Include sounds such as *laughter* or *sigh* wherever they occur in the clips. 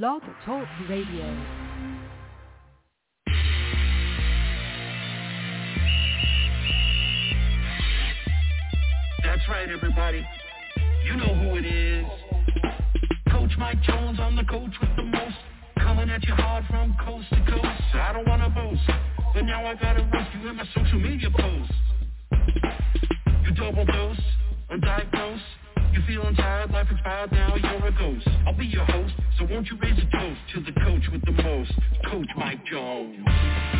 Blog Talk Radio. That's right, everybody. You know who it is. Coach Mike Jones, I'm the coach with the most. Coming at you hard from coast to coast. I don't wanna boast, but now I gotta roast you in my social media posts. You double dose, undiagnosed. You feeling tired, life expired, now you're a ghost. I'll be your host, so won't you raise a toast to the coach with the most, Coach Mike Jones.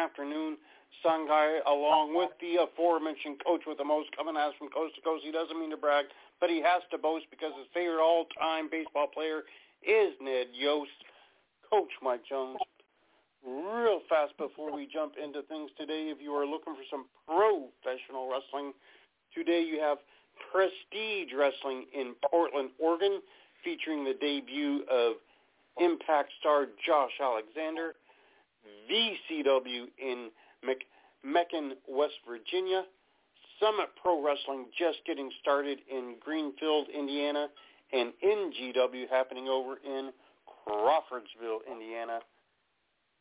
Afternoon. Sun Guy, along with the aforementioned coach with the most coming at from coast to coast. He doesn't mean to brag, but he has to boast because his favorite all-time baseball player is Ned Yost. Coach Mike Jones. Real fast before we jump into things today, if you are looking for some professional wrestling, today you have Prestige Wrestling in Portland, Oregon, featuring the debut of Impact star Josh Alexander, VCW in Mc- West Virginia, Summit Pro Wrestling just getting started in Greenfield, Indiana, and NGW happening over in Crawfordsville, Indiana.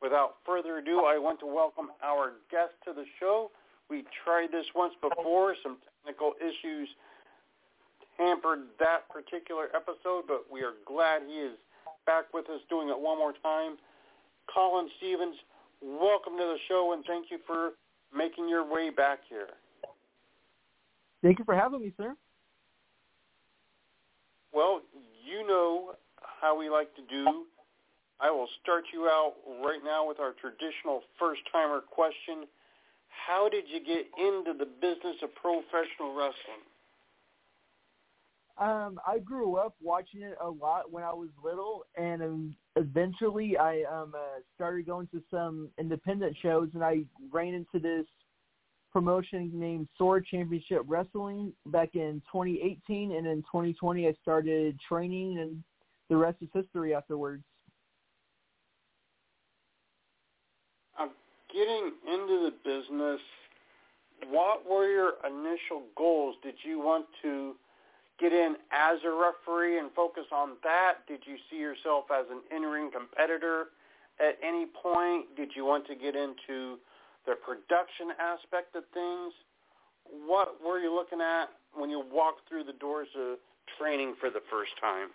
Without further ado, I want to welcome our guest to the show. We tried this once before. Some technical issues hampered that particular episode, but we are glad he is back with us doing it one more time. Colin Stephens, welcome to the show and thank you for making your way back here. Thank you for having me, sir. Well, you know how we like to do. I will start you out right now with our traditional first-timer question. How did you get into the business of professional wrestling? Um, I grew up watching it a lot when I was little, and um, eventually I um, uh, started going to some independent shows, and I ran into this promotion named Sword Championship Wrestling back in 2018, and in 2020 I started training, and the rest is history afterwards. Getting into the business, what were your initial goals? Did you want to get in as a referee and focus on that? Did you see yourself as an in-ring competitor at any point? Did you want to get into the production aspect of things? What were you looking at when you walked through the doors of training for the first time?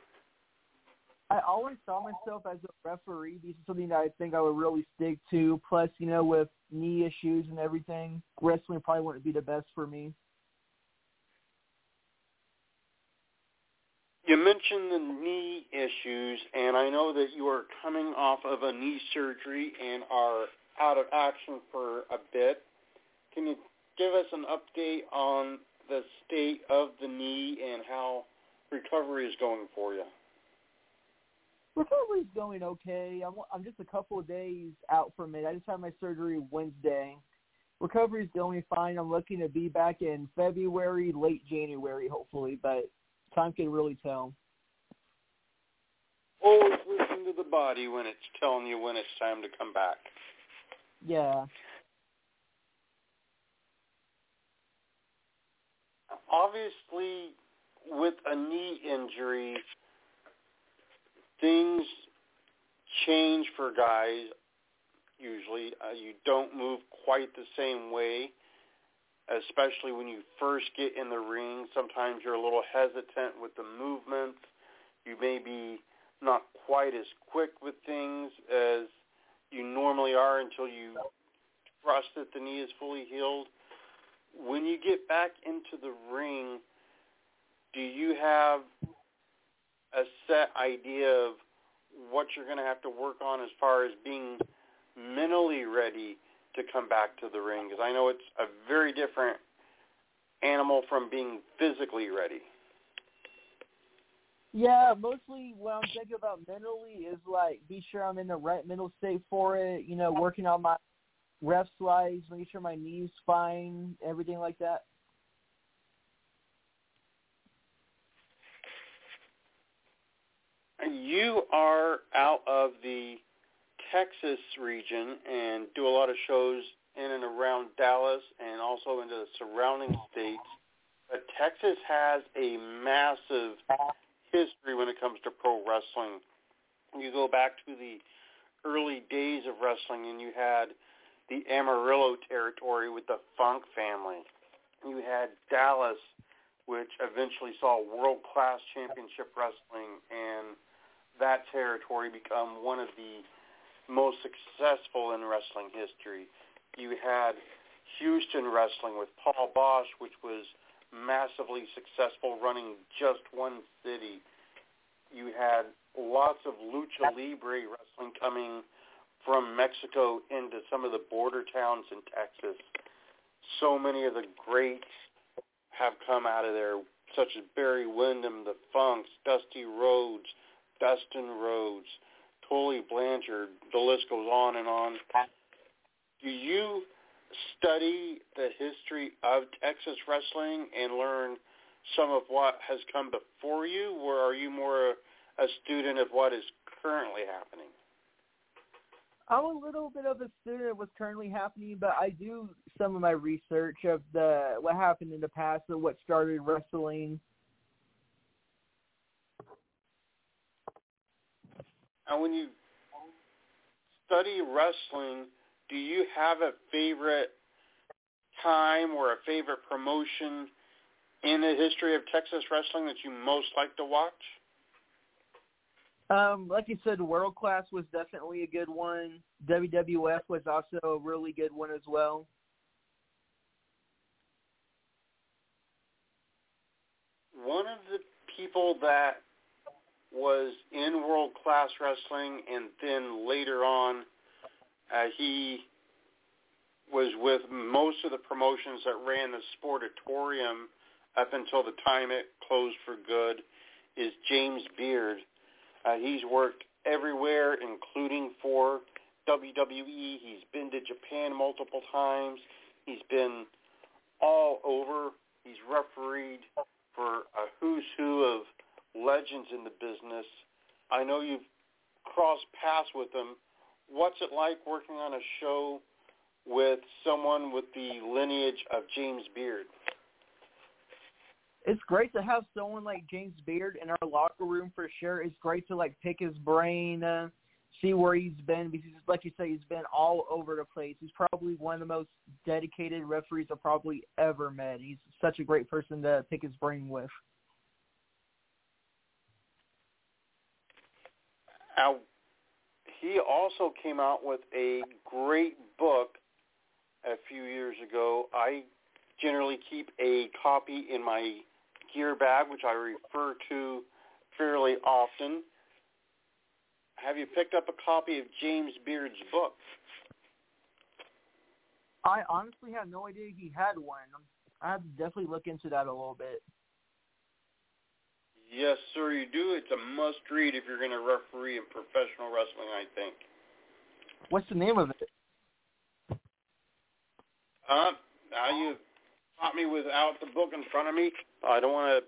I always saw myself as a referee. This is something that I think I would really stick to. Plus, you know, with knee issues and everything, wrestling probably wouldn't be the best for me. You mentioned the knee issues, and I know that you are coming off of a knee surgery and are out of action for a bit. Can you give us an update on the state of the knee and how recovery is going for you? Recovery's going okay. I'm I'm just a couple of days out from it. I just had my surgery Wednesday. Recovery's going fine. I'm looking to be back in February, late January, hopefully, but time can really tell. Always listen to the body when it's telling you when it's time to come back. Yeah. Obviously, with a knee injury, things change for guys. Usually, uh, you don't move quite the same way, especially when you first get in the ring. Sometimes you're a little hesitant with the movements. You may be not quite as quick with things as you normally are until you trust that the knee is fully healed. When you get back into the ring, do you have a set idea of what you're going to have to work on as far as being mentally ready to come back to the ring? Because I know it's a very different animal from being physically ready. Yeah, mostly what I'm thinking about mentally is like be sure I'm in the right mental state for it. You know, working on my ref slides, making sure my knees fine, everything like that. You are out of the Texas region and do a lot of shows in and around Dallas and also into the surrounding states. But Texas has a massive history when it comes to pro wrestling. You go back to the early days of wrestling and you had the Amarillo territory with the Funk family. You had Dallas, which eventually saw world-class championship wrestling and that territory become one of the most successful in wrestling history. You had Houston wrestling with Paul Boesch, which was massively successful running just one city. You had lots of lucha libre wrestling coming from Mexico into some of the border towns in Texas. So many of the greats have come out of there, such as Barry Windham, the Funks, Dusty Rhodes, Dustin Rhodes, Tully Blanchard. The list goes on and on. Do you study the history of Texas wrestling and learn some of what has come before you, or are you more a student of what is currently happening? I'm a little bit of a student of what's currently happening, but I do some of my research of the what happened in the past and what started wrestling. And when you study wrestling, do you have a favorite time or a favorite promotion in the history of Texas wrestling that you most like to watch? Um, like you said, World Class was definitely a good one. WWF was also a really good one as well. One of the people that was in World Class Wrestling and then later on uh, he was with most of the promotions that ran the Sportatorium up until the time it closed for good is James Beard. Uh, he's worked everywhere, including for WWE. He's been to Japan multiple times. He's been all over. He's refereed for a who's who of legends in the business. I know you've crossed paths with him. What's it like working on a show with someone with the lineage of James Beard? it's great to have someone like James Beard in our locker room for sure. It's great to like pick his brain, uh, see where he's been because, like you say, he's been all over the place. He's probably one of the most dedicated referees I've probably ever met. He's such a great person to pick his brain with. Now, he also came out with a great book a few years ago. I generally keep a copy in my gear bag, which I refer to fairly often. Have you picked up a copy of James Beard's book? I honestly had no idea he had one. I have to definitely look into that a little bit. Yes, sir, you do. It's a must read if you're going to referee in professional wrestling, I think. What's the name of it? Uh, now you caught me without the book in front of me. I don't want to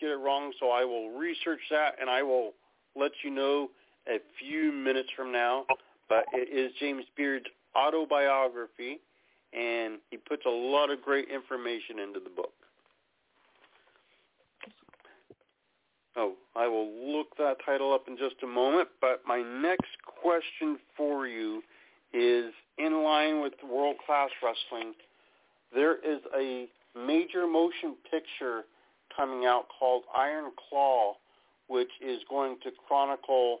get it wrong, so I will research that and I will let you know a few minutes from now. But it is James Beard's autobiography, and he puts a lot of great information into the book. Oh, I will look that title up in just a moment, but my next question for you is in line with World Class Wrestling. There is a major motion picture coming out called Iron Claw, which is going to chronicle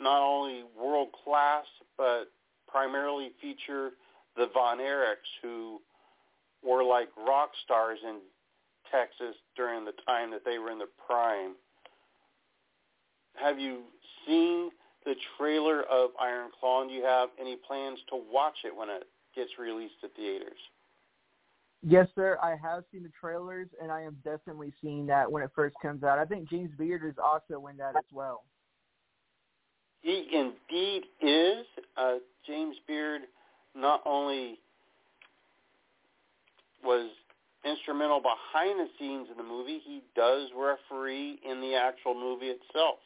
not only world class, but primarily feature the Von Erichs, who were like rock stars in Texas during the time that they were in the prime. Have you seen the trailer of Iron Claw, and do you have any plans to watch it when it gets released at theaters? Yes, sir. I have seen the trailers, and I am definitely seeing that when it first comes out. I think James Beard is also in that as well. He indeed is. Uh, James Beard not only was instrumental behind the scenes in the movie, he does referee in the actual movie itself.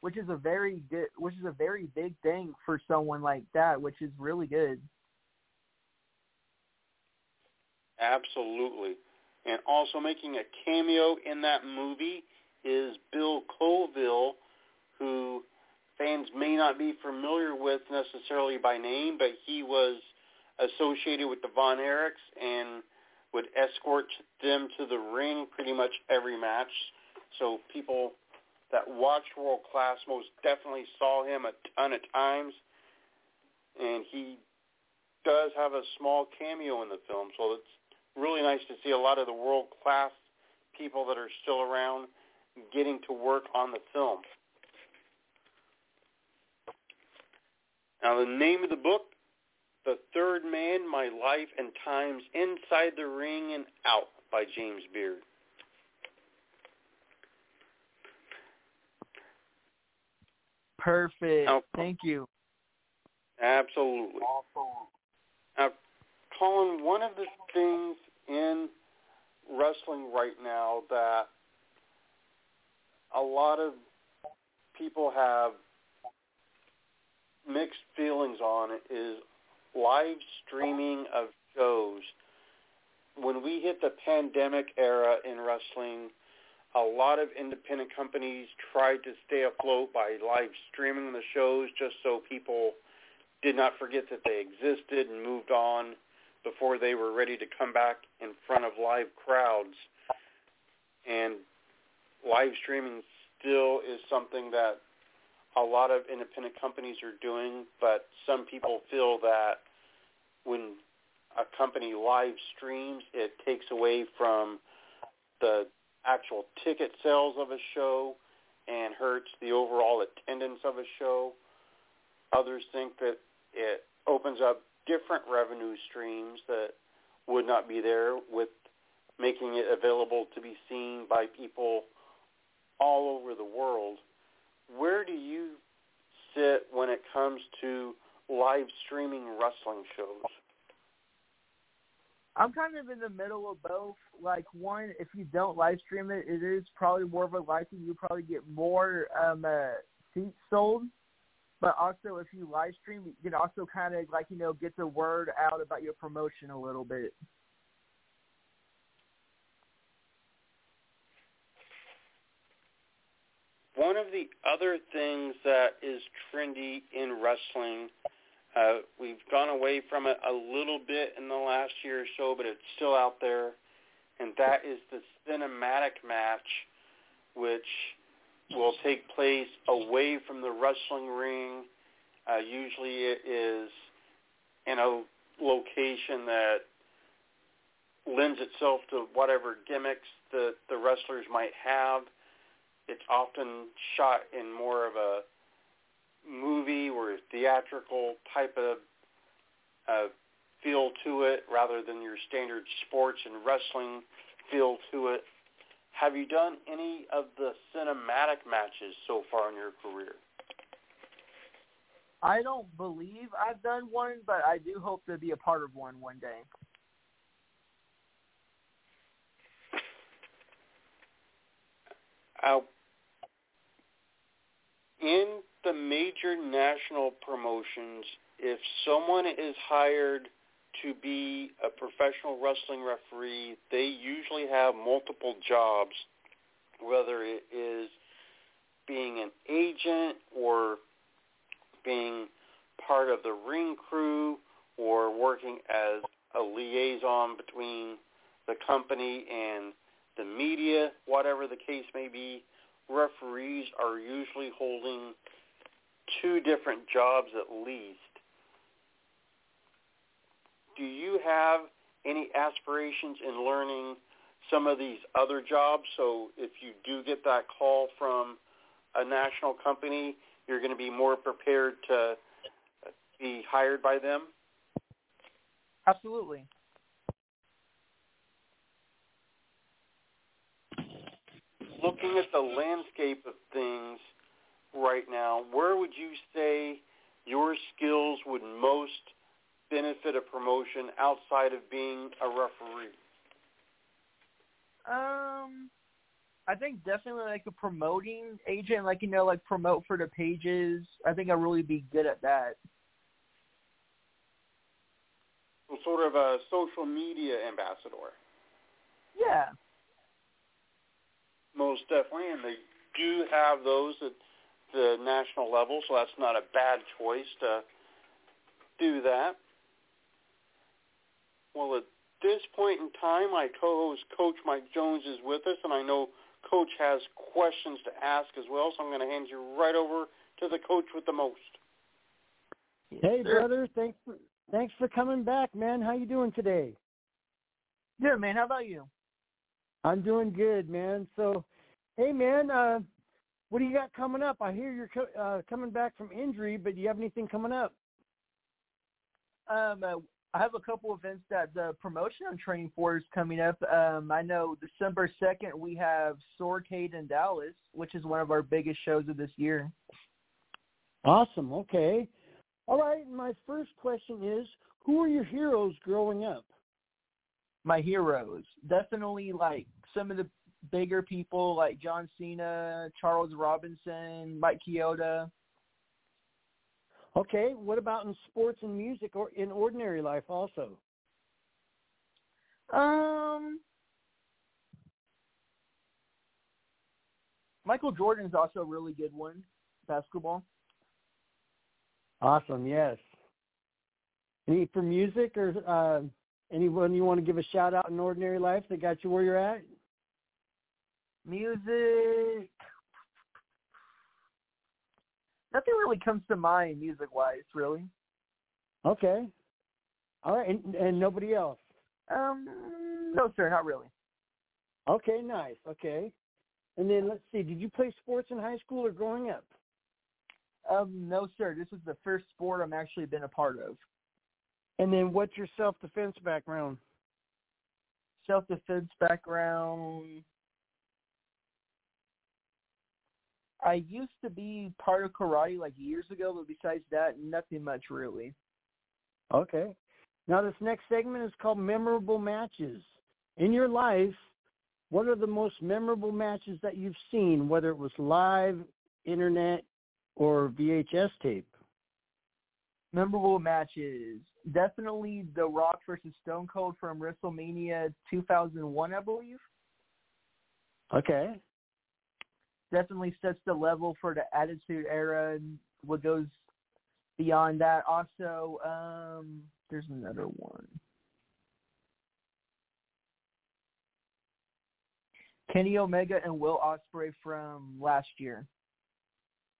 Which is a very good, which is a very big thing for someone like that, which is really good. Absolutely. And also making a cameo in that movie is Bill Colville, who fans may not be familiar with necessarily by name, but he was associated with the Von Erichs and would escort them to the ring pretty much every match. So people that watch World Class most definitely saw him a ton of times. And he does have a small cameo in the film, so it's really nice to see a lot of the world class people that are still around getting to work on the film. Now, the name of the book, The Third Man, My Life and Times Inside the Ring and Out by James Beard. Perfect. Now, Thank you. Absolutely. Now, Colin, one of the things in wrestling right now that a lot of people have mixed feelings on is live streaming of shows. When we hit the pandemic era in wrestling, a lot of independent companies tried to stay afloat by live streaming the shows just so people did not forget that they existed and moved on before they were ready to come back in front of live crowds. And live streaming still is something that a lot of independent companies are doing, but some people feel that when a company live streams, it takes away from the actual ticket sales of a show and hurts the overall attendance of a show. Others think that it opens up different revenue streams that would not be there with making it available to be seen by people all over the world. Where do you sit when it comes to live streaming wrestling shows? I'm kind of in the middle of both. Like one, if you don't live stream it, it is probably more of a likely you probably get more um, uh, seats sold but also if you live stream, you can also kind of like you know get the word out about your promotion a little bit. One of the other things that is trendy in wrestling, uh, we've gone away from it a little bit in the last year or so, but it's still out there, and that is the cinematic match, which will take place away from the wrestling ring. Uh, usually it is in a location that lends itself to whatever gimmicks that the wrestlers might have. It's often shot in more of a movie or theatrical type of uh, feel to it rather than your standard sports and wrestling feel to it. Have you done any of the cinematic matches so far in your career? I don't believe I've done one, but I do hope to be a part of one one day. Uh, in the major national promotions, if someone is hired to be a professional wrestling referee, they usually have multiple jobs, whether it is being an agent or being part of the ring crew or working as a liaison between the company and the media, whatever the case may be, referees are usually holding two different jobs at least. Do you have any aspirations in learning some of these other jobs? So if you do get that call from a national company, you're going to be more prepared to be hired by them? Absolutely. Looking at the landscape of things right now, where would you say your skills would most benefit a promotion outside of being a referee? Um, I think definitely like a promoting agent, like you know, like promote for the pages. I think I'd really be good at that. sort of a social media ambassador. Yeah. Most definitely, and they do have those at the national level, so that's not a bad choice to do that. Well, at this point in time, my co-host Coach Mike Jones is with us, and I know Coach has questions to ask as well, so I'm going to hand you right over to the coach with the most. Hey, brother, thanks for thanks for coming back, man. How you doing today? Good, man. How about you? I'm doing good, man. So, hey, man, uh, what do you got coming up? I hear you're co- uh, coming back from injury, but do you have anything coming up? Um, uh, I have a couple events that the promotion I'm training for is coming up. Um, I know December 2nd we have Swordcade in Dallas, which is one of our biggest shows of this year. Awesome. Okay. All right. My first question is, who are your heroes growing up? My heroes, definitely like some of the bigger people like John Cena, Charles Robinson, Mike Chioda. Okay. What about in sports and music or in ordinary life also? Um, Michael Jordan is also a really good one. Basketball. Awesome. Yes. Any for music or uh, anyone you want to give a shout out in ordinary life that got you where you're at? Music. Nothing really comes to mind music wise, really. Okay. All right, and, and nobody else. Um, no, sir, not really. Okay, nice. Okay. And then let's see, did you play sports in high school or growing up? Um, no, sir. This is the first sport I'm actually been a part of. And then what's your self defense background? Self defense background. I used to be part of karate like years ago, but besides that, nothing much really. Okay. Now this next segment is called memorable matches. In your life, what are the most memorable matches that you've seen, whether it was live, internet, or VHS tape? Memorable matches. Definitely The Rock versus Stone Cold from WrestleMania 2001, I believe. Okay. Definitely sets the level for the Attitude Era and what goes beyond that. Also, um, there's another one. Kenny Omega and Will Ospreay from last year.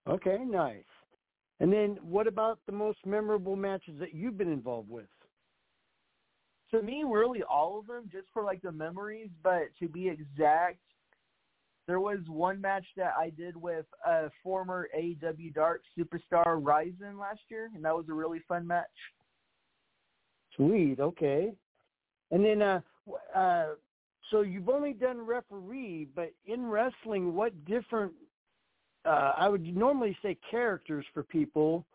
Okay, nice. And then what about the most memorable matches that you've been involved with? To me, really all of them, just for like the memories. But to be exact, there was one match that I did with a former AEW Dark superstar Ryzen last year, and that was a really fun match. Sweet. Okay. And then, uh, uh, so you've only done referee, but in wrestling, what different? Uh, I would normally say characters for people.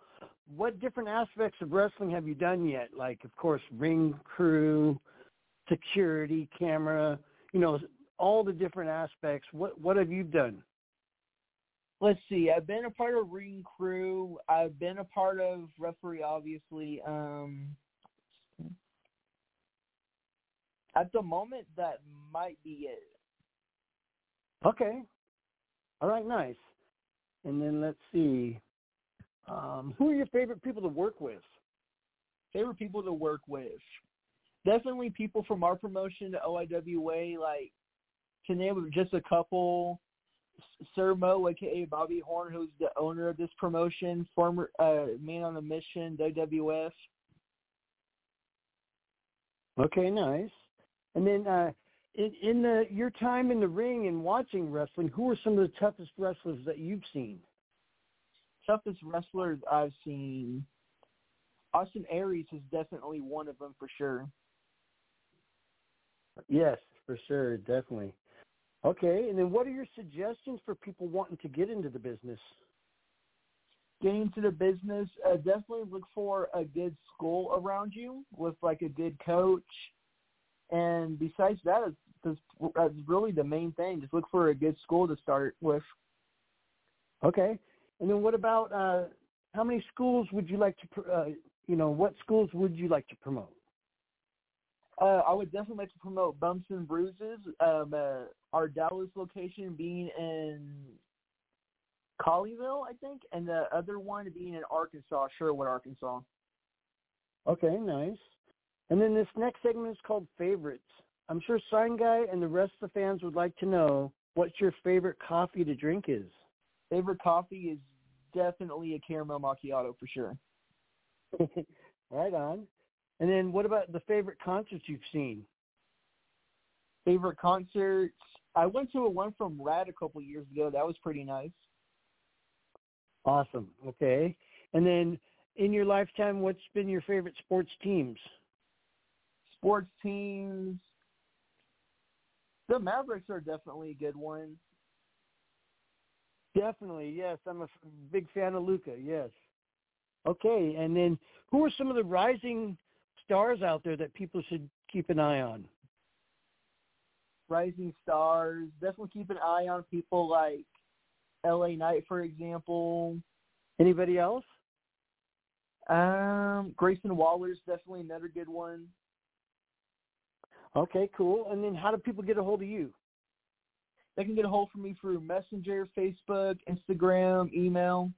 What different aspects of wrestling have you done yet? Like, of course, ring crew, security, camera. You know, all the different aspects. What what have you done? Let's see. I've been a part of ring crew. I've been a part of referee, obviously. Um, At the moment, that might be it. Okay. All right, nice. And then let's see. Um, who are your favorite people to work with? Favorite people to work with? Definitely people from our promotion, the OIWA, like to name just a couple. Sir Mo, aka Bobby Horn, who's the owner of this promotion, former uh, man on a mission, WWF. Okay, nice. And then uh, in, in the your time in the ring and watching wrestling, who are some of the toughest wrestlers that you've seen? Toughest wrestlers I've seen. Austin Aries is definitely one of them for sure. Yes, for sure, definitely. Okay, and then what are your suggestions for people wanting to get into the business? Getting into the business, uh, definitely look for a good school around you with like a good coach. And besides that, it's, that's really the main thing. Just look for a good school to start with. Okay, and then what about uh, how many schools would you like to, uh, you know, what schools would you like to promote? Uh, I would definitely like to promote Bumps and Bruises. Um, uh, our Dallas location being in Colleyville, I think, and the other one being in Arkansas, Sherwood, Arkansas. Okay, nice. And then this next segment is called Favorites. I'm sure Sign Guy and the rest of the fans would like to know what your favorite coffee to drink is. Favorite coffee is definitely a caramel macchiato for sure. *laughs* right on. And then what about the favorite concerts you've seen? Favorite concerts? I went to a one from Rad a couple years ago. That was pretty nice. Awesome. Okay. And then in your lifetime, what's been your favorite sports teams? Sports teams. The Mavericks are definitely a good one. Definitely, yes. I'm a big fan of Luka. Yes. Okay, and then who are some of the rising stars out there that people should keep an eye on? Rising stars. Definitely keep an eye on people like LA Knight, for example. Anybody else? Um, Grayson Waller's definitely another good one. Okay, cool. And then how do people get a hold of you? They can get a hold of me through Messenger, Facebook, Instagram, email.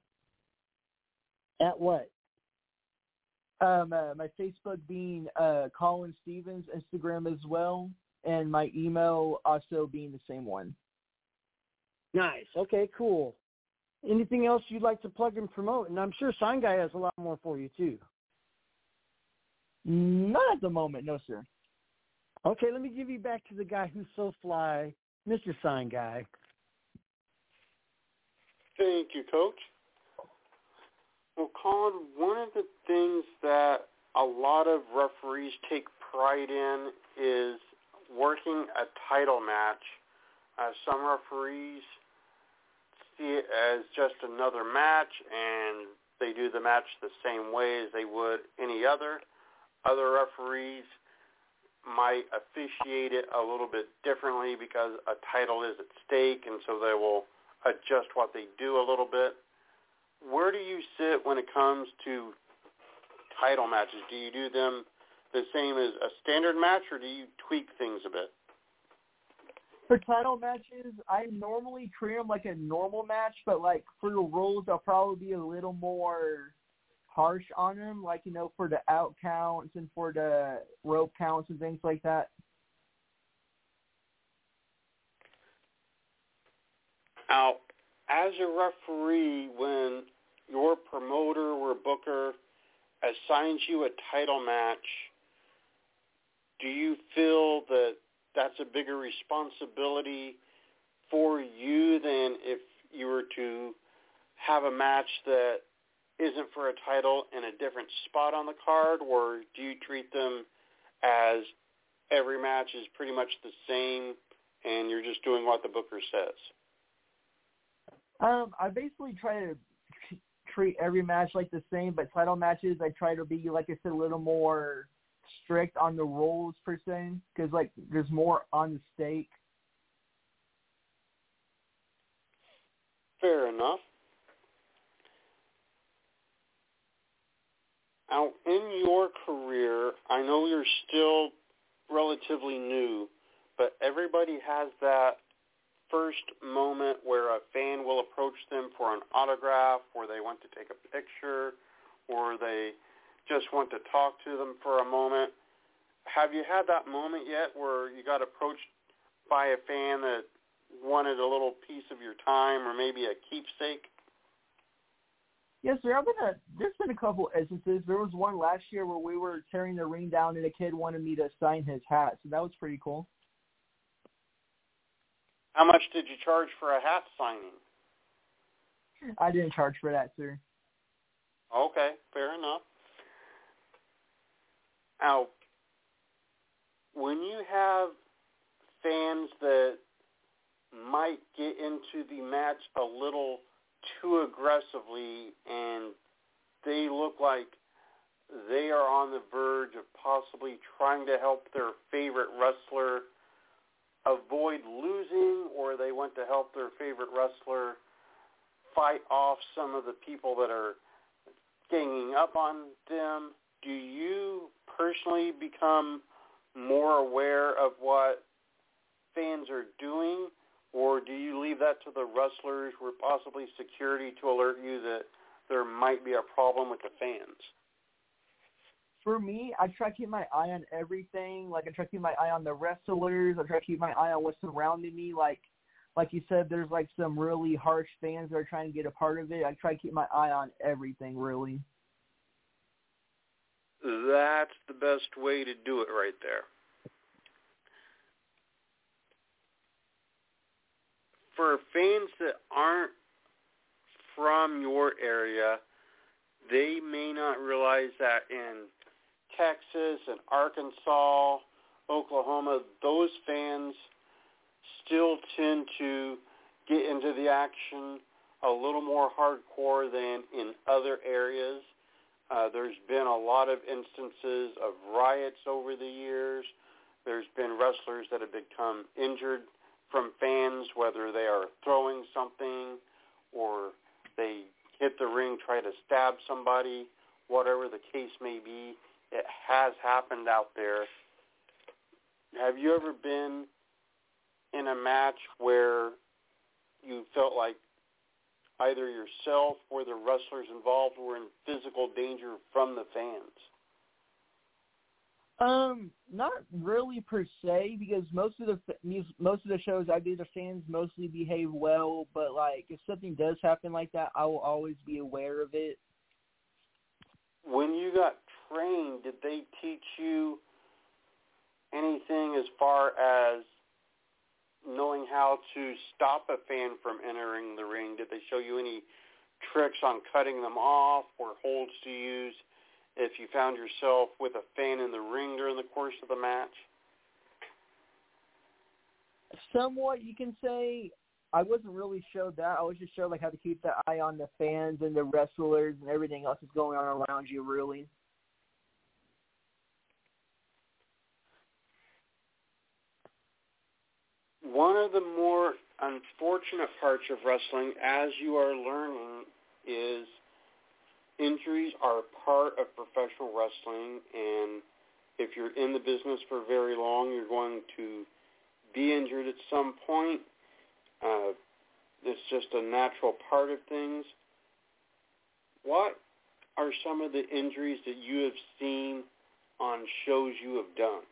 At what? Um, uh, my Facebook being uh, Colin Stephens, Instagram as well, and my email also being the same one. Nice. Okay, cool. Anything else you'd like to plug and promote? And I'm sure Sign Guy has a lot more for you too. Not at the moment, no, sir. Okay, let me give you back to the guy who's so fly, Mr. Sign Guy. Thank you, Coach. Well, Colin, one of the things that a lot of referees take pride in is working a title match. Uh, some referees see it as just another match and they do the match the same way as they would any other. Other referees might officiate it a little bit differently because a title is at stake and so they will adjust what they do a little bit where do you sit when it comes to title matches? Do you do them the same as a standard match, or do you tweak things a bit? For title matches, I normally treat them like a normal match, but like for the rules, I'll probably be a little more harsh on them, like you know, for the out counts and for the rope counts and things like that. Now, as a referee, when your promoter or booker assigns you a title match, do you feel that that's a bigger responsibility for you than if you were to have a match that isn't for a title in a different spot on the card, or do you treat them as every match is pretty much the same and you're just doing what the booker says? Um, I basically try to treat every match like the same, but title matches I try to be like I said a little more strict on the rules per se because like there's more on the stake. Fair enough. Now, in your career, I know you're still relatively new, but everybody has that first moment where a fan will approach them for an autograph, or they want to take a picture, or they just want to talk to them for a moment. Have you had that moment yet where you got approached by a fan that wanted a little piece of your time or maybe a keepsake? Yes, sir. I've been a, there's been a couple instances. There was one last year where we were tearing the ring down and a kid wanted me to sign his hat, so that was pretty cool. How much did you charge for a hat signing? I didn't charge for that, sir. Okay, fair enough. Now, when you have fans that might get into the match a little too aggressively and they look like they are on the verge of possibly trying to help their favorite wrestler avoid losing or they want to help their favorite wrestler fight off some of the people that are ganging up on them, do you personally become more aware of what fans are doing or do you leave that to the wrestlers or possibly security to alert you that there might be a problem with the fans? For me, I try to keep my eye on everything. Like I try to keep my eye on the wrestlers. I try to keep my eye on what's surrounding me. Like, like you said, there's like some really harsh fans that are trying to get a part of it. I try to keep my eye on everything, really. That's the best way to do it right there. For fans that aren't from your area, they may not realize that in Texas and Arkansas, Oklahoma, those fans still tend to get into the action a little more hardcore than in other areas. Uh, there's been a lot of instances of riots over the years. There's been wrestlers that have become injured from fans, whether they are throwing something or they hit the ring, try to stab somebody, whatever the case may be. It has happened out there. Have you ever been in a match where you felt like either yourself or the wrestlers involved were in physical danger from the fans? Um, not really per se, because most of the most of the shows I do, the fans mostly behave well. But like, if something does happen like that, I will always be aware of it. When you got trained, did they teach you anything as far as knowing how to stop a fan from entering the ring? Did they show you any tricks on cutting them off or holds to use? If you found yourself with a fan in the ring during the course of the match? Somewhat, you can say. I wasn't really showed that. I was just showed like how to keep the eye on the fans and the wrestlers and everything else that's going on around you. Really. One of the more unfortunate parts of wrestling, as you are learning, is injuries are part of professional wrestling, and if you're in the business for very long, you're going to be injured at some point. Uh, it's just a natural part of things. What are some of the injuries that you have seen on shows you have done?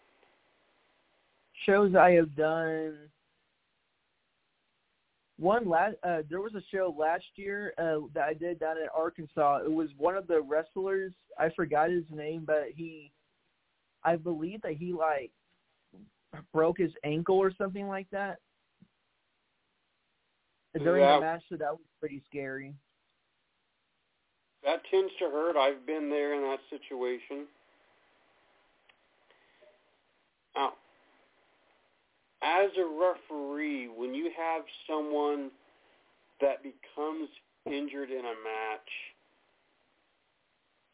Shows I have done one last uh there was a show last year uh that I did down in Arkansas. It was one of the wrestlers, I forgot his name, but he I believe that he like broke his ankle or something like that. During yeah. the match, so that was pretty scary. That tends to hurt. I've been there in that situation. Now, as a referee, when you have someone that becomes injured in a match,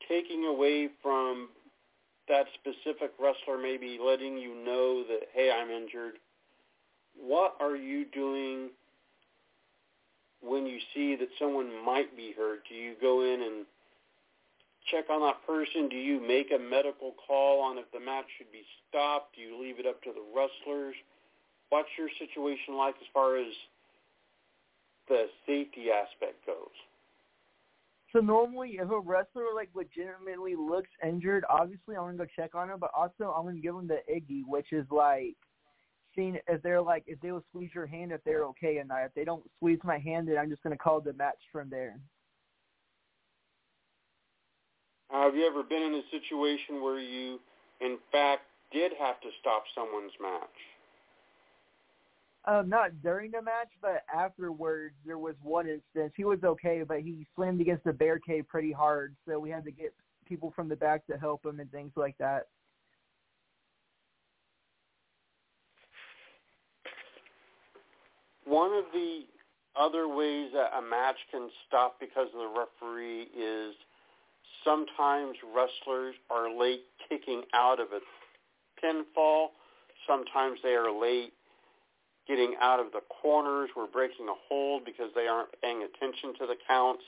taking away from that specific wrestler maybe letting you know that, hey, I'm injured, what are you doing when you see that someone might be hurt? Do you go in and check on that person? Do you make a medical call on if the match should be stopped? Do you leave it up to the wrestlers? What's your situation like as far as the safety aspect goes? So normally, if a wrestler like legitimately looks injured, obviously I'm gonna go check on him, but also I'm gonna give him the Iggy, which is like seeing if they're like if they will squeeze your hand if they're okay or not. If they don't squeeze my hand, then I'm just gonna call the match from there. Have you ever been in a situation where you, in fact, did have to stop someone's match? Um, not during the match, but afterwards, there was one instance. He was okay, but he slammed against the barricade pretty hard, so we had to get people from the back to help him and things like that. One of the other ways that a match can stop because of the referee is sometimes wrestlers are late kicking out of a pinfall. Sometimes they are late getting out of the corners. We're breaking a hold because they aren't paying attention to the counts.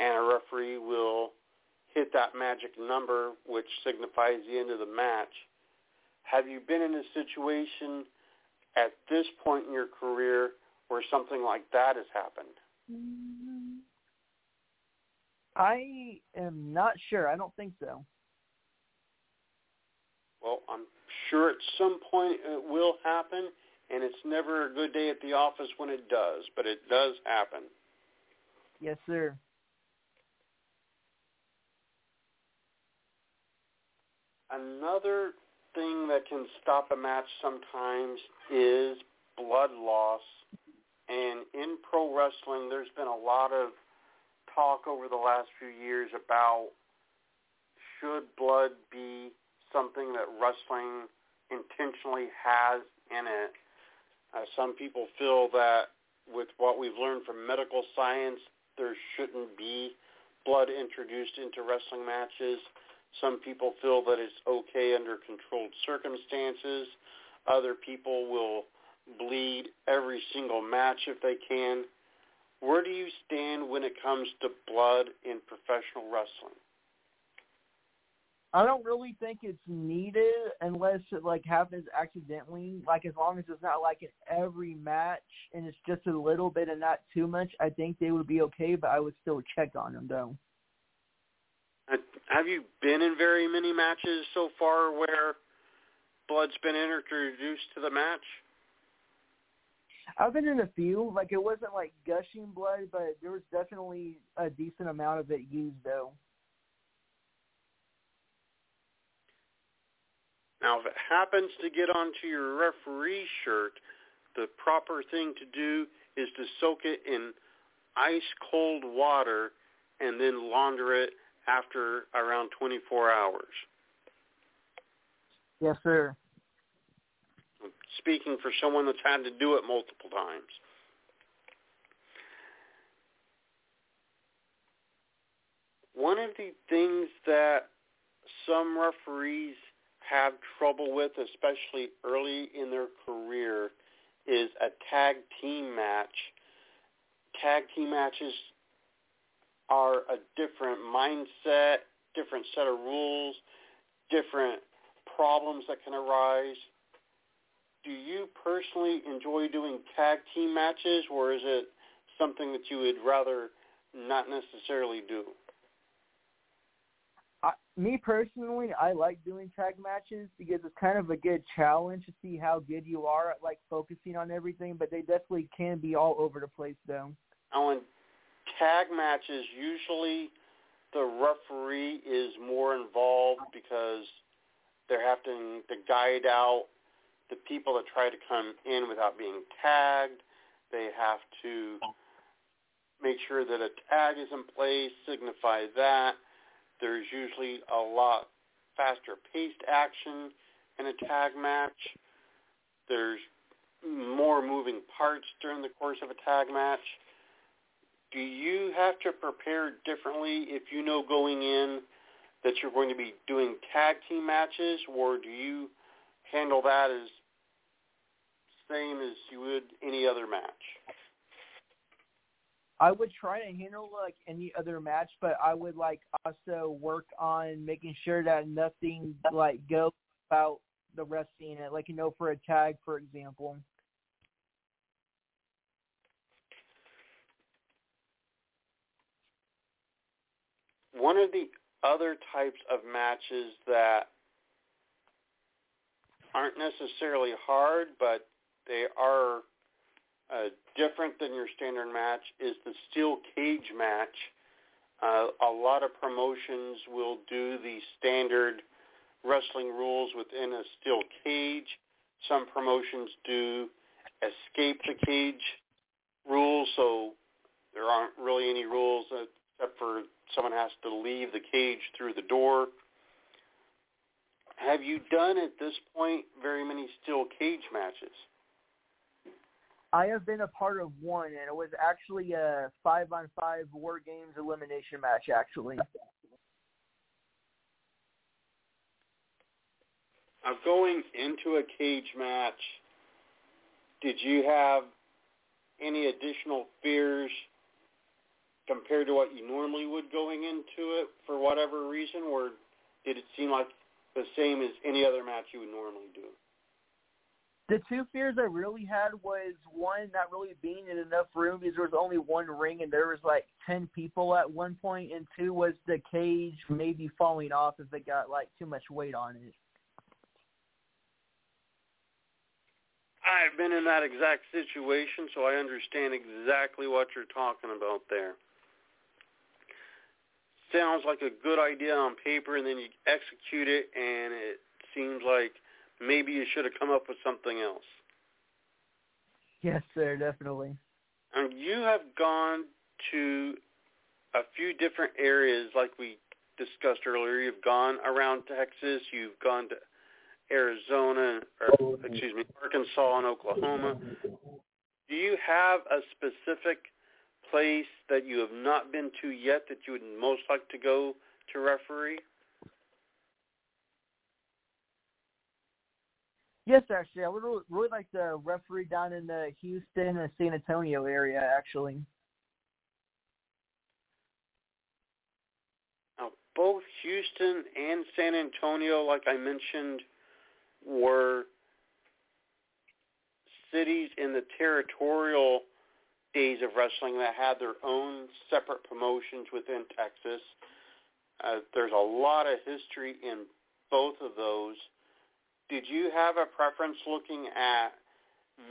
And a referee will hit that magic number, which signifies the end of the match. Have you been in a situation at this point in your career where something like that has happened? I am not sure. I don't think so. Well, I'm sure at some point it will happen, and it's never a good day at the office when it does, but it does happen. Yes, sir. Another thing that can stop a match sometimes is blood loss. And in pro wrestling, there's been a lot of talk over the last few years about should blood be something that wrestling intentionally has in it. Uh, some people feel that with what we've learned from medical science, there shouldn't be blood introduced into wrestling matches. Some people feel that it's okay under controlled circumstances. Other people will bleed every single match if they can. Where do you stand when it comes to blood in professional wrestling? I don't really think it's needed unless it like happens accidentally. Like as long as it's not like in every match and it's just a little bit and not too much, I think they would be okay. But I would still check on them though. Uh, have you been in very many matches so far where blood's been introduced to the match? I've been in a few. Like it wasn't like gushing blood, but there was definitely a decent amount of it used though. Now, if it happens to get onto your referee shirt, the proper thing to do is to soak it in ice cold water and then launder it after around 24 hours. Yes, sir. Speaking for someone that's had to do it multiple times. One of the things that some referees have trouble with, especially early in their career, is a tag team match. Tag team matches are a different mindset, different set of rules, different problems that can arise. Do you personally enjoy doing tag team matches, or is it something that you would rather not necessarily do? Me personally, I like doing tag matches because it's kind of a good challenge to see how good you are at like focusing on everything. But they definitely can be all over the place, though. And tag matches usually the referee is more involved because they're having to guide out the people that try to come in without being tagged. They have to make sure that a tag is in place, signify that. There's usually a lot faster paced action in a tag match. There's more moving parts during the course of a tag match do you have to prepare differently if you know going in that you're going to be doing tag team matches, or do you handle that as same as you would any other match? I would try to handle like any other match, but I would like also work on making sure that nothing like goes about the wrestling it, like you know, for a tag, for example. One of the other types of matches that aren't necessarily hard, but they are uh, different than your standard match is the steel cage match. Uh, a lot of promotions will do the standard wrestling rules within a steel cage. Some promotions do escape the cage rules, so there aren't really any rules except for someone has to leave the cage through the door. Have you done at this point very many steel cage matches? I have been a part of one, and it was actually a five-on-five War Games elimination match. Actually, now going into a cage match, did you have any additional fears compared to what you normally would going into it for whatever reason, or did it seem like the same as any other match you would normally do? The two fears I really had was one, not really being in enough room because there was only one ring and there was like ten people at one point, and two was the cage maybe falling off if it got like too much weight on it. I've been in that exact situation, so I understand exactly what you're talking about there. Sounds like a good idea on paper, and then you execute it, and it seems like maybe you should have come up with something else. Yes, sir, definitely. And you have gone to a few different areas, like we discussed earlier. You've gone around Texas. You've gone to Arizona, or excuse me, Arkansas and Oklahoma. Do you have a specific place that you have not been to yet that you would most like to go to referee? Yes, actually, I would really, like to referee down in the Houston and San Antonio area. Actually, now both Houston and San Antonio, like I mentioned, were cities in the territorial days of wrestling that had their own separate promotions within Texas. Uh, there's a lot of history in both of those did you have a preference looking at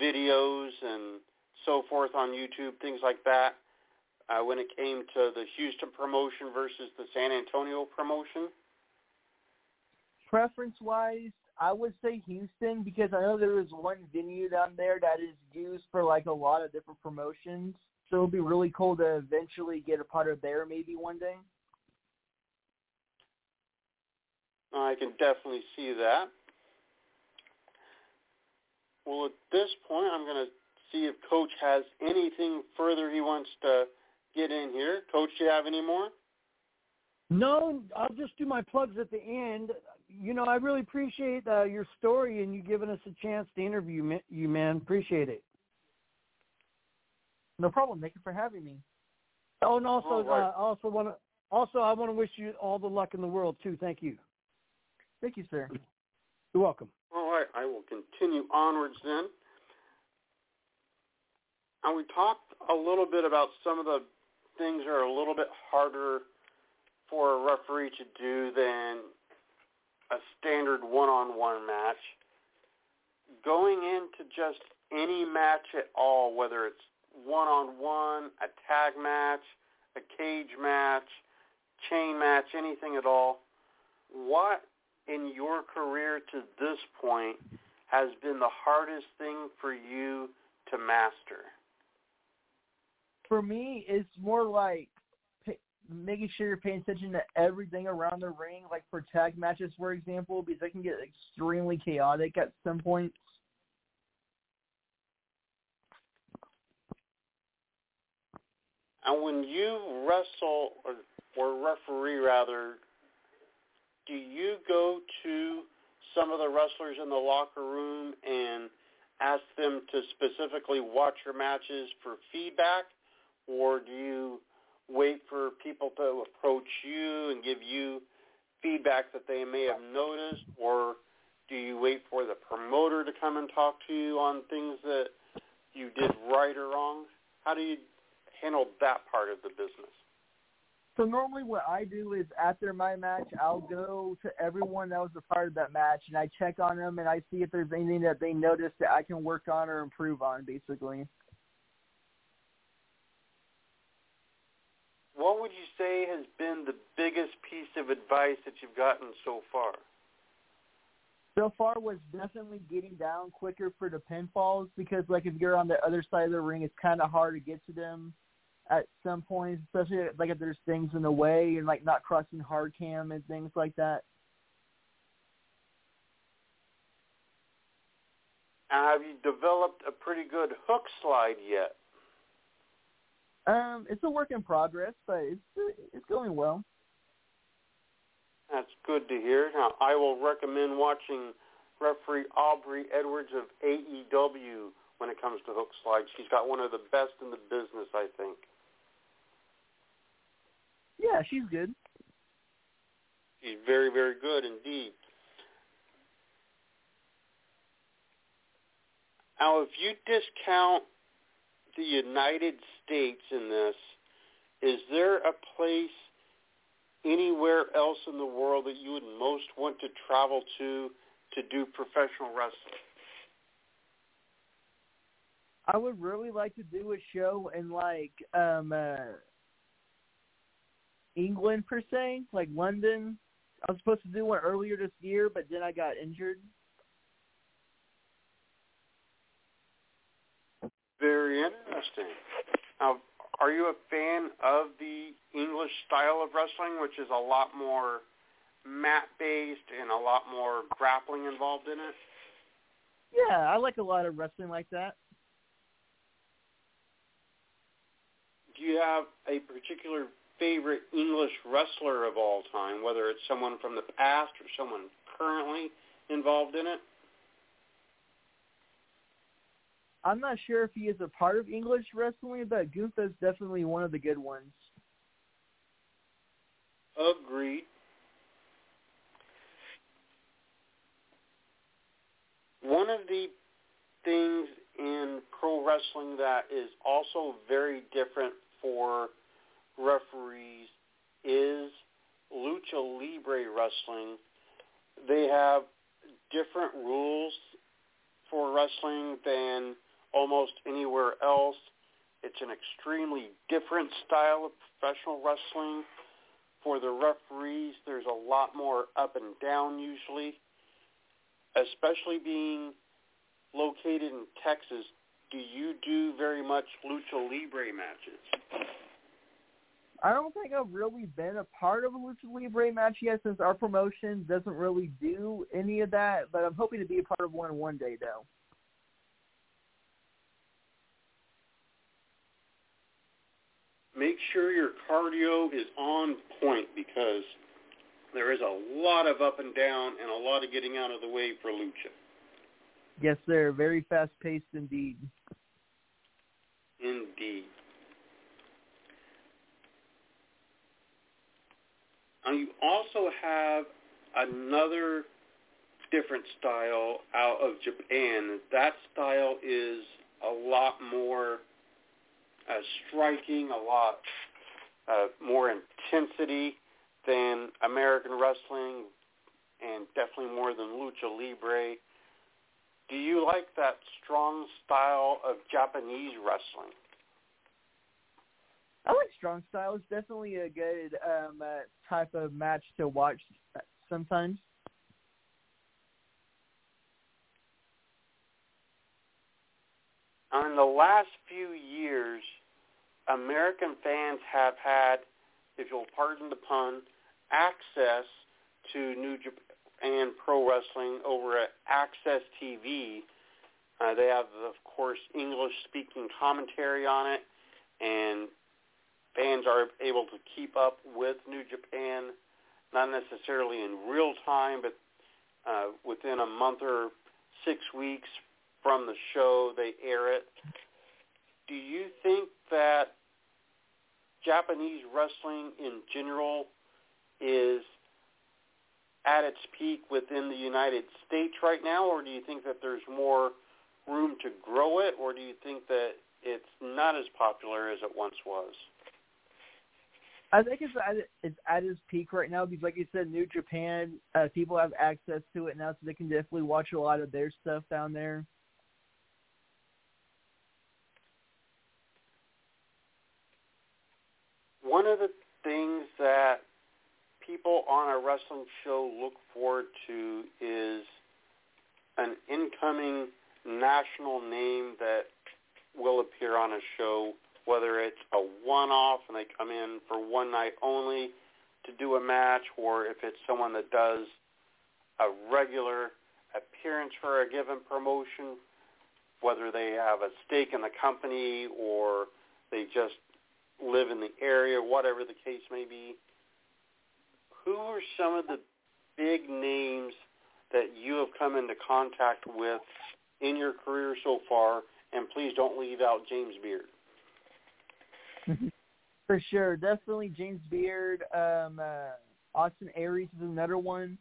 videos and so forth on YouTube, things like that, uh, when it came to the Houston promotion versus the San Antonio promotion? Preference-wise, I would say Houston because I know there is one venue down there that is used for like a lot of different promotions. So it would be really cool to eventually get a part of there maybe one day. I can definitely see that. Well, at this point, I'm going to see if Coach has anything further he wants to get in here. Coach, do you have any more? No, I'll just do my plugs at the end. You know, I really appreciate uh, your story and you giving us a chance to interview you, man. Appreciate it. No problem. Thank you for having me. Oh, and also, right. uh, also want to also I want to wish you all the luck in the world too. Thank you. Thank you, sir. You're welcome. All right, I will continue onwards then. And we talked a little bit about some of the things that are a little bit harder for a referee to do than a standard one-on-one match. Going into just any match at all, whether it's one-on-one, a tag match, a cage match, chain match, anything at all, what in your career to this point has been the hardest thing for you to master? For me, it's more like making sure you're paying attention to everything around the ring, like for tag matches, for example, because they can get extremely chaotic at some points. And when you wrestle or, or referee rather do you go to some of the wrestlers in the locker room and ask them to specifically watch your matches for feedback, or do you wait for people to approach you and give you feedback that they may have noticed, or do you wait for the promoter to come and talk to you on things that you did right or wrong? How do you handle that part of the business? So normally what I do is after my match, I'll go to everyone that was a part of that match and I check on them and I see if there's anything that they noticed that I can work on or improve on, basically. What would you say has been the biggest piece of advice that you've gotten so far? So far was definitely getting down quicker for the pinfalls because like if you're on the other side of the ring, it's kind of hard to get to them at some points, especially like if there's things in the way and like not crossing hard cam and things like that. Have you developed a pretty good hook slide yet? Um, it's a work in progress, but it's it's going well. That's good to hear. Now, I will recommend watching referee Aubrey Edwards of AEW when it comes to hook slides. She's got one of the best in the business, I think. Yeah, she's good. She's very, very good indeed. Now, if you discount the United States in this, is there a place anywhere else in the world that you would most want to travel to to do professional wrestling? I would really like to do a show in like um uh England per se, like London. I was supposed to do one earlier this year, but then I got injured. Very interesting. Now, are you a fan of the English style of wrestling, which is a lot more mat-based and a lot more grappling involved in it? Yeah, I like a lot of wrestling like that. Do you have a particular favorite English wrestler of all time, whether it's someone from the past or someone currently involved in it? I'm not sure if he is a part of English wrestling, but Gunther's definitely one of the good ones. Agreed. One of the things in pro wrestling that is also very different for referees is lucha libre wrestling. They have different rules for wrestling than almost anywhere else. It's an extremely different style of professional wrestling. For the referees, there's a lot more up and down usually, especially being located in Texas. Do you do very much lucha libre matches? I don't think I've really been a part of a lucha libre match yet, since our promotion doesn't really do any of that. But I'm hoping to be a part of one one day, though. make sure your cardio is on point because there is a lot of up and down and a lot of getting out of the way for lucha. Yes, sir. Very fast paced indeed. Indeed. Now you also have another different style out of Japan. That style is a lot more uh, striking, a lot uh, more intensity than American wrestling, and definitely more than lucha libre. Do you like that strong style of Japanese wrestling? I like strong style. It's definitely a good um, uh, type of match to watch sometimes. In the last few years, American fans have had, if you'll pardon the pun, access to New Japan Pro Wrestling over at AXS TV. Uh, they have, of course, English-speaking commentary on it, and fans are able to keep up with New Japan, not necessarily in real time, but uh, within a month or six weeks from the show, they air it. Do you think that Japanese wrestling in general is at its peak within the United States right now, or do you think that there's more room to grow it, or do you think that it's not as popular as it once was? I think it's at it's at its peak right now because, like you said, New Japan, uh, people have access to it now, so they can definitely watch a lot of their stuff down there. One of the things that people on a wrestling show look forward to is an incoming national name that will appear on a show, whether it's a one-off and they come in for one night only to do a match, or if it's someone that does a regular appearance for a given promotion, whether they have a stake in the company or they just live in the area, whatever the case may be who are some of the big names that you have come into contact with in your career so far? And please don't leave out James Beard. *laughs* For sure, definitely James Beard. Um, uh, Austin Aries is another one.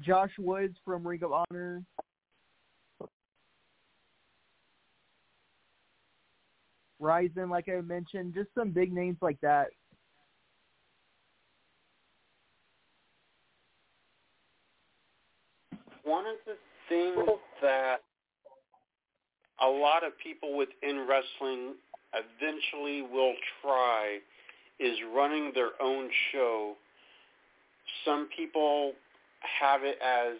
Josh Woods from Ring of Honor. Ryzen, like I mentioned, just some big names like that. one of the things that a lot of people within wrestling eventually will try is running their own show. Some people have it as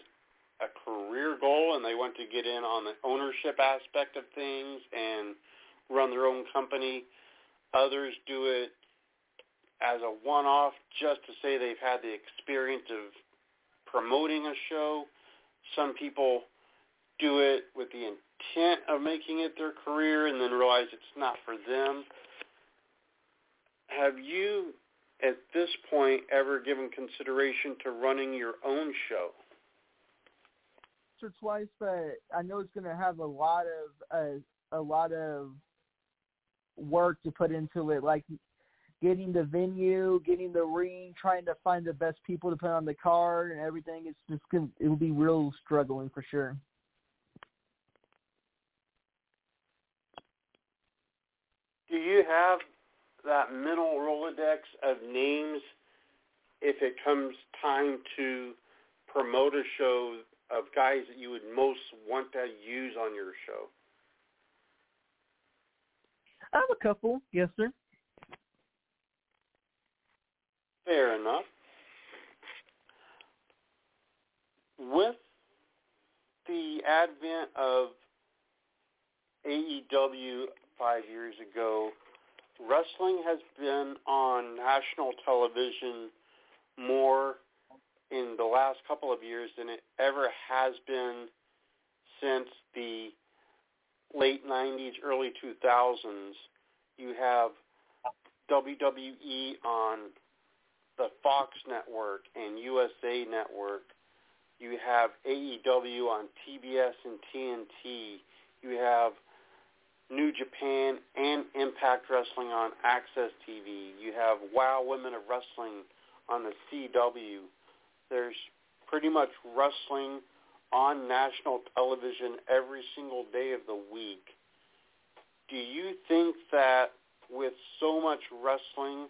a career goal and they want to get in on the ownership aspect of things and run their own company. Others do it as a one-off just to say they've had the experience of promoting a show. Some people do it with the intent of making it their career and then realize it's not for them. Have you, at this point, ever given consideration to running your own show? Or twice, but I know it's going to have a lot of uh, a lot of work to put into it, like getting the venue, getting the ring, trying to find the best people to put on the card and everything. It's just gonna it will be real struggling for sure. Do you have that mental Rolodex of names if it comes time to promote a show of guys that you would most want to use on your show? I have a couple, yes, sir. Fair enough. With the advent of AEW five years ago, wrestling has been on national television more in the last couple of years than it ever has been since the late 90s, early 2000s. You have WWE on the Fox Network and USA Network. You have AEW on TBS and TNT. You have New Japan and Impact Wrestling on AXS TV. You have Wow Women of Wrestling on the CW. There's pretty much wrestling on national television every single day of the week. Do you think that with so much wrestling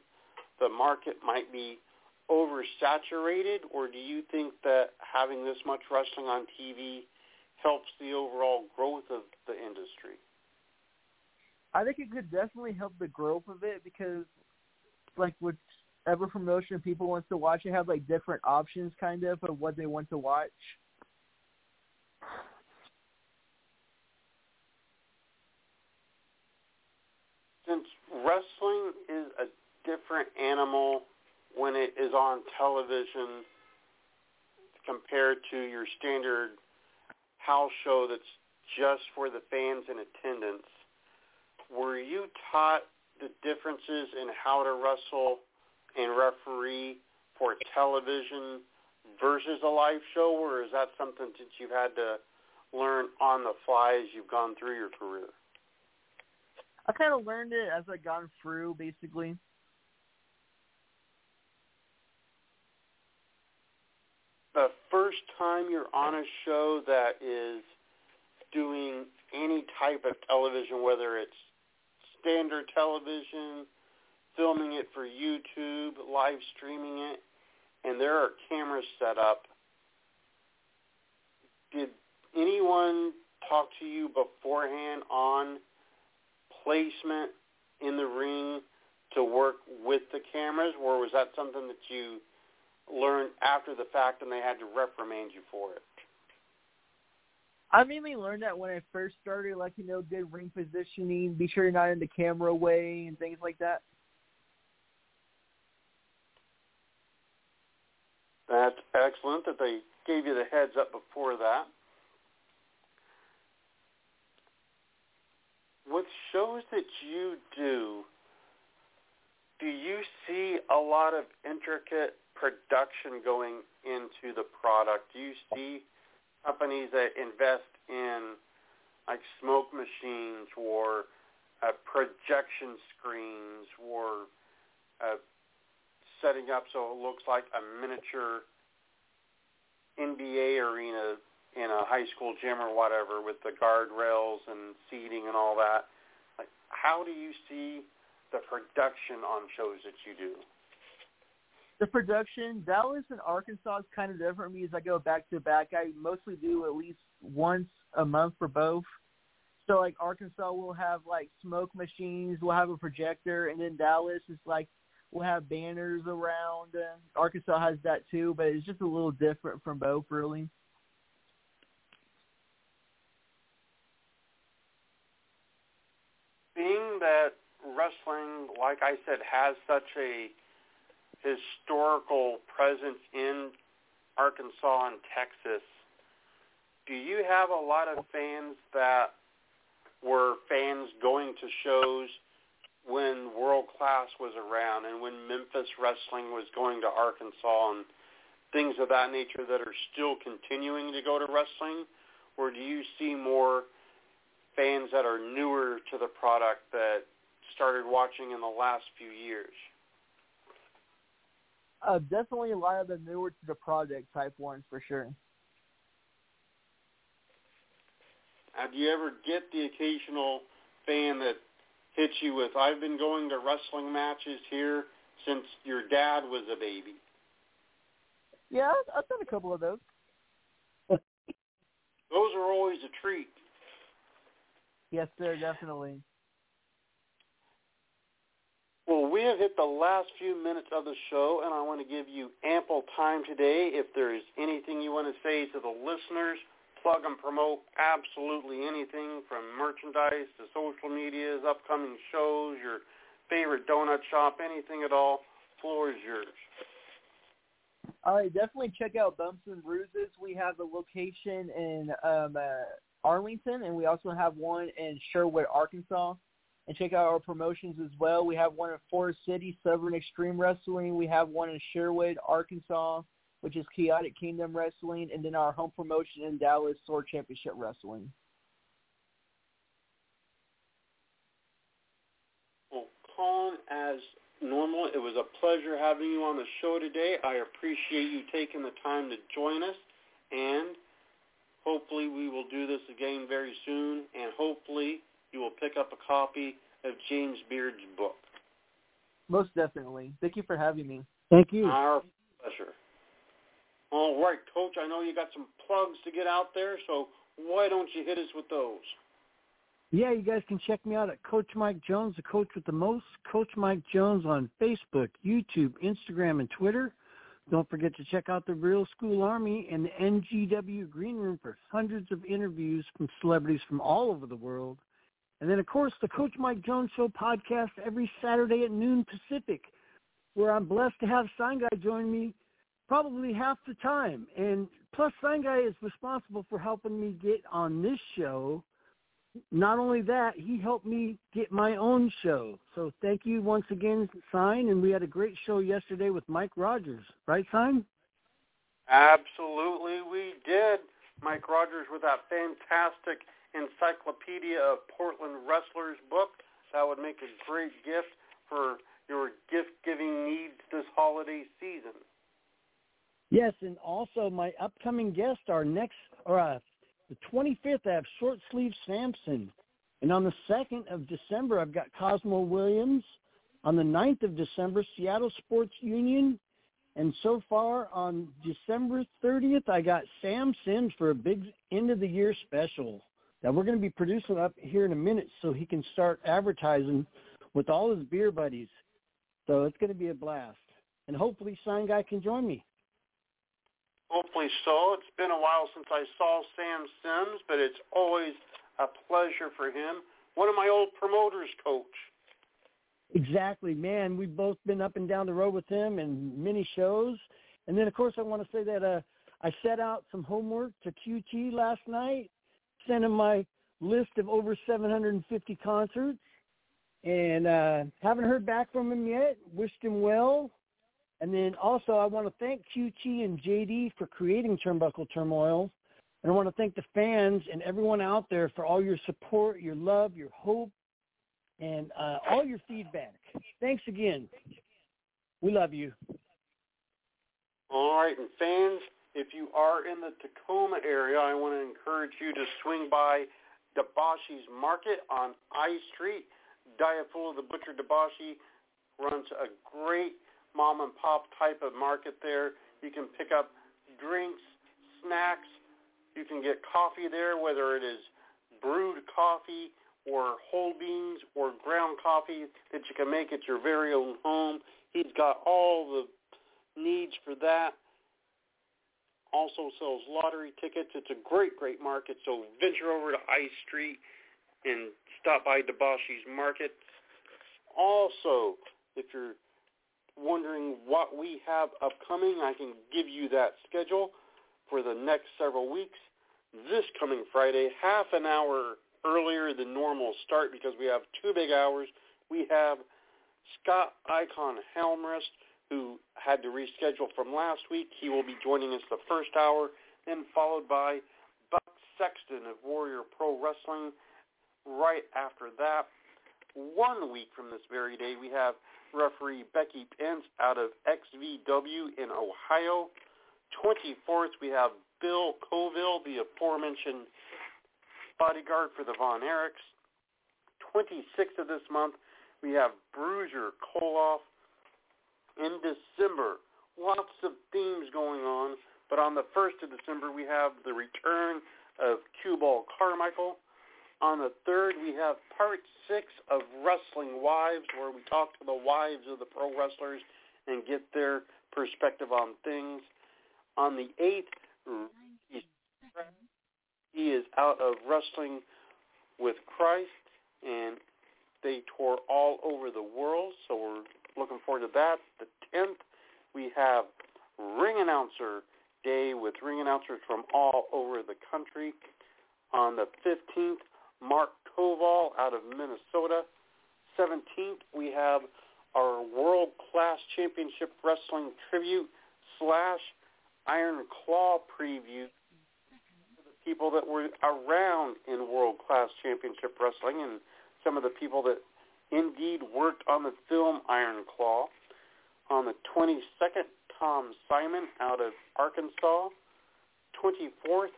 the market might be oversaturated, or do you think that having this much wrestling on TV helps the overall growth of the industry? I think it could definitely help the growth of it because, like, whichever promotion people want to watch, they have like different options, kind of, of what they want to watch. Since wrestling is a different animal when it is on television compared to your standard house show that's just for the fans in attendance. Were you taught the differences in how to wrestle and referee for television versus a live show, or is that something that you've had to learn on the fly as you've gone through your career? I kind of learned it as I've gone through, basically. The first time you're on a show that is doing any type of television, whether it's standard television, filming it for YouTube, live streaming it, and there are cameras set up. Did anyone talk to you beforehand on placement in the ring to work with the cameras, or was that something that you learned after the fact and they had to reprimand you for it? I mainly learned that when I first started, like you know, good ring positioning, be sure you're not in the camera way and things like that. That's excellent that they gave you the heads up before that. With shows that you do, do you see a lot of intricate production going into the product? Do you see companies that invest in like smoke machines or uh, projection screens or uh, setting up so it looks like a miniature NBA arena in a high school gym or whatever with the guardrails and seating and all that. Like, how do you see the production on shows that you do? The production, Dallas and Arkansas is kind of different for me as I go back to back. I mostly do at least once a month for both. So like Arkansas will have like smoke machines, we'll have a projector, and then Dallas is like we'll have banners around. Uh, Arkansas has that too, but it's just a little different from both, really. Being that wrestling, like I said, has such a historical presence in Arkansas and Texas, do you have a lot of fans that were fans going to shows when World Class was around and when Memphis Wrestling was going to Arkansas and things of that nature that are still continuing to go to wrestling? Or do you see more fans that are newer to the product that started watching in the last few years? Uh, definitely a lot of the newer to the project type ones for sure. Uh, do you ever get the occasional fan that hits you with, I've been going to wrestling matches here since your dad was a baby? Yeah, I've done a couple of those. *laughs* those are always a treat. Yes, sir, definitely. Well, we have hit the last few minutes of the show, and I want to give you ample time today. If there is anything you want to say to the listeners, plug and promote absolutely anything from merchandise to social medias, upcoming shows, your favorite donut shop, anything at all. Floor is yours. All right, definitely check out Bumps and Bruises. We have a location in um, uh, Arlington, and we also have one in Sherwood, Arkansas. And check out our promotions as well. We have one in Forrest City, Southern Extreme Wrestling. We have one in Sherwood, Arkansas which is Chaotic Kingdom Wrestling, and then our home promotion in Dallas, Sword Championship Wrestling. Well, Colin, as normal, it was a pleasure having you on the show today. I appreciate you taking the time to join us, and hopefully we will do this again very soon, and hopefully you will pick up a copy of James Beard's book. Most definitely. Thank you for having me. Thank you. Our pleasure. All right, Coach, I know you got some plugs to get out there, so why don't you hit us with those? Yeah, you guys can check me out at Coach Mike Jones, the coach with the most. Coach Mike Jones on Facebook, YouTube, Instagram, and Twitter. Don't forget to check out the Real School Army and the NGW Green Room for hundreds of interviews from celebrities from all over the world. And then, of course, the Coach Mike Jones Show podcast every Saturday at noon Pacific, where I'm blessed to have Sign Guy join me probably half the time. And plus, Sign Guy is responsible for helping me get on this show. Not only that, he helped me get my own show. So thank you once again, Sign. And we had a great show yesterday with Mike Rogers. Right, Sign? Absolutely, we did. Mike Rogers with that fantastic Encyclopedia of Portland Wrestlers book. That would make a great gift for your gift-giving needs this holiday season. Yes, and also my upcoming guest, our next, or uh, the 25th, I have Short Sleeve Samson. And on the 2nd of December, I've got Cosmo Williams. On the 9th of December, Seattle Sports Union. And so far on December 30th, I got Sam Sims for a big end of the year special that we're going to be producing up here in a minute so he can start advertising with all his beer buddies. So it's going to be a blast. And hopefully Sign Guy can join me. Hopefully so. It's been a while since I saw Sam Sims, but it's always a pleasure for him. One of my old promoters, coach. Exactly, man. We've both been up and down the road with him and many shows. And then, of course, I want to say that uh, I set out some homework to QT last night, sent him my list of over 750 concerts, and uh, haven't heard back from him yet. Wished him well. And then also, I want to thank QT and JD for creating Turnbuckle Turmoil. And I want to thank the fans and everyone out there for all your support, your love, your hope, and uh, all your feedback. Thanks again. We love you. All right, and fans, if you are in the Tacoma area, I want to encourage you to swing by Debashi's Market on I Street. Diafula the Butcher Debashi runs a great mom and pop type of market there. You can pick up drinks, snacks. You can get coffee there, whether it is brewed coffee or whole beans or ground coffee that you can make at your very own home. He's got all the needs for that. Also sells lottery tickets. It's a great, great market. So venture over to I Street and stop by Debashi's Market. Also, if you're wondering what we have upcoming, I can give you that schedule for the next several weeks. This coming Friday, half an hour earlier than normal start because we have two big hours. We have Scott Icon Helmrest, who had to reschedule from last week. He will be joining us the first hour, then followed by Buck Sexton of Warrior Pro Wrestling. Right after that, one week from this very day, we have referee Becky Pence out of XVW in Ohio. 24th, we have Bill Coville, the aforementioned bodyguard for the Von Erichs. 26th of this month, we have Bruiser Koloff. In December, lots of themes going on, but on the 1st of December, we have the return of Cue Ball Carmichael. On the 3rd, we have part 6 of Wrestling Wives, where we talk to the wives of the pro wrestlers and get their perspective on things. On the 8th, he is out of Wrestling with Christ, and they tour all over the world, so we're looking forward to that. The 10th, we have Ring Announcer Day with ring announcers from all over the country. On the 15th, Mark Koval out of Minnesota. 17th, we have our World Class Championship Wrestling Tribute slash Iron Claw preview for the people that were around in World Class Championship Wrestling and some of the people that indeed worked on the film Iron Claw. On the 22nd, Tom Simon out of Arkansas. 24th,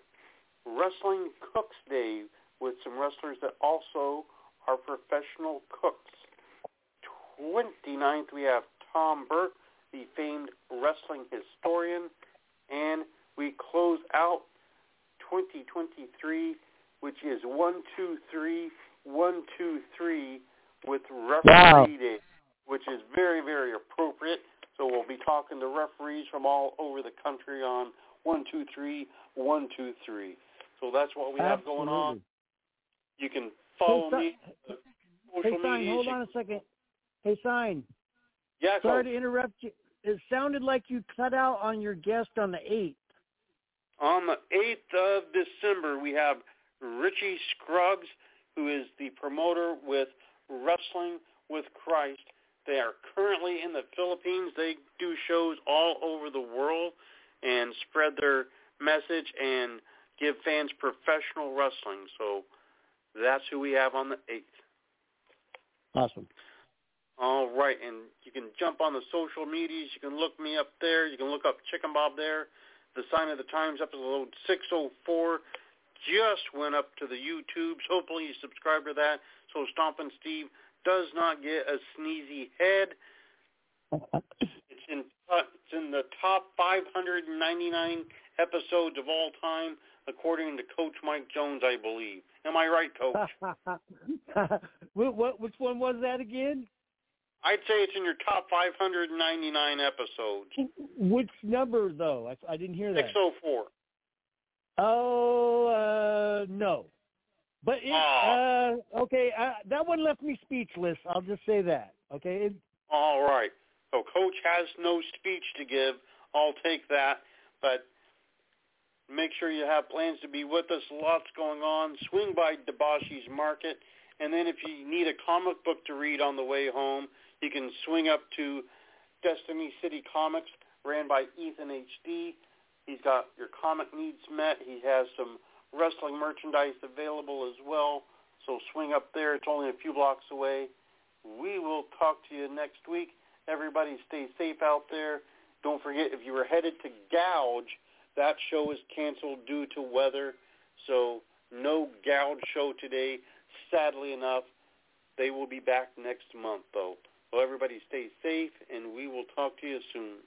Wrestling Cooks Day with some wrestlers that also are professional cooks. 29th, we have Tom Burke, the famed wrestling historian. And we close out 2023, which is 123, 123 with referee wow. day, which is very, very appropriate. So we'll be talking to referees from all over the country on 123, 123. So that's what we Absolutely. have going on. You can follow hey, me. Hey, Sign, hold on a second. Hey, Sign. Yeah, Sorry to interrupt you. It sounded like you cut out on your guest on the 8th. On the 8th of December, we have Richie Scruggs, who is the promoter with Wrestling with Christ. They are currently in the Philippines. They do shows all over the world and spread their message and give fans professional wrestling. So that's who we have on the 8th. Awesome. All right, and you can jump on the social medias. You can look me up there. You can look up Chicken Bob there. The Sign of the Times episode 604 just went up to the YouTubes. Hopefully you subscribe to that so Stompin' Steve does not get a sneezy head. it's in uh, it's in the top 599 episodes of all time, according to Coach Mike Jones, I believe. Am I right, Coach? *laughs* what, what, which one was that again? I'd say it's in your top 599 episodes. Which number though? I, I didn't hear that. 604. Oh uh, no, but it, Oh. uh, okay, uh, that one left me speechless. I'll just say that. Okay, it, All right. So Coach has no speech to give. I'll take that. But make sure you have plans to be with us. Lots going on. Swing by Debashi's Market. And then if you need a comic book to read on the way home, you can swing up to Destiny City Comics, ran by Ethan HD. He's got your comic needs met. He has some wrestling merchandise available as well. So swing up there. It's only a few blocks away. We will talk to you next week. Everybody stay safe out there. Don't forget, if you were headed to Gouge, that show is canceled due to weather. So no Gouge show today. Sadly enough, they will be back next month, though. Well, everybody stay safe, and we will talk to you soon.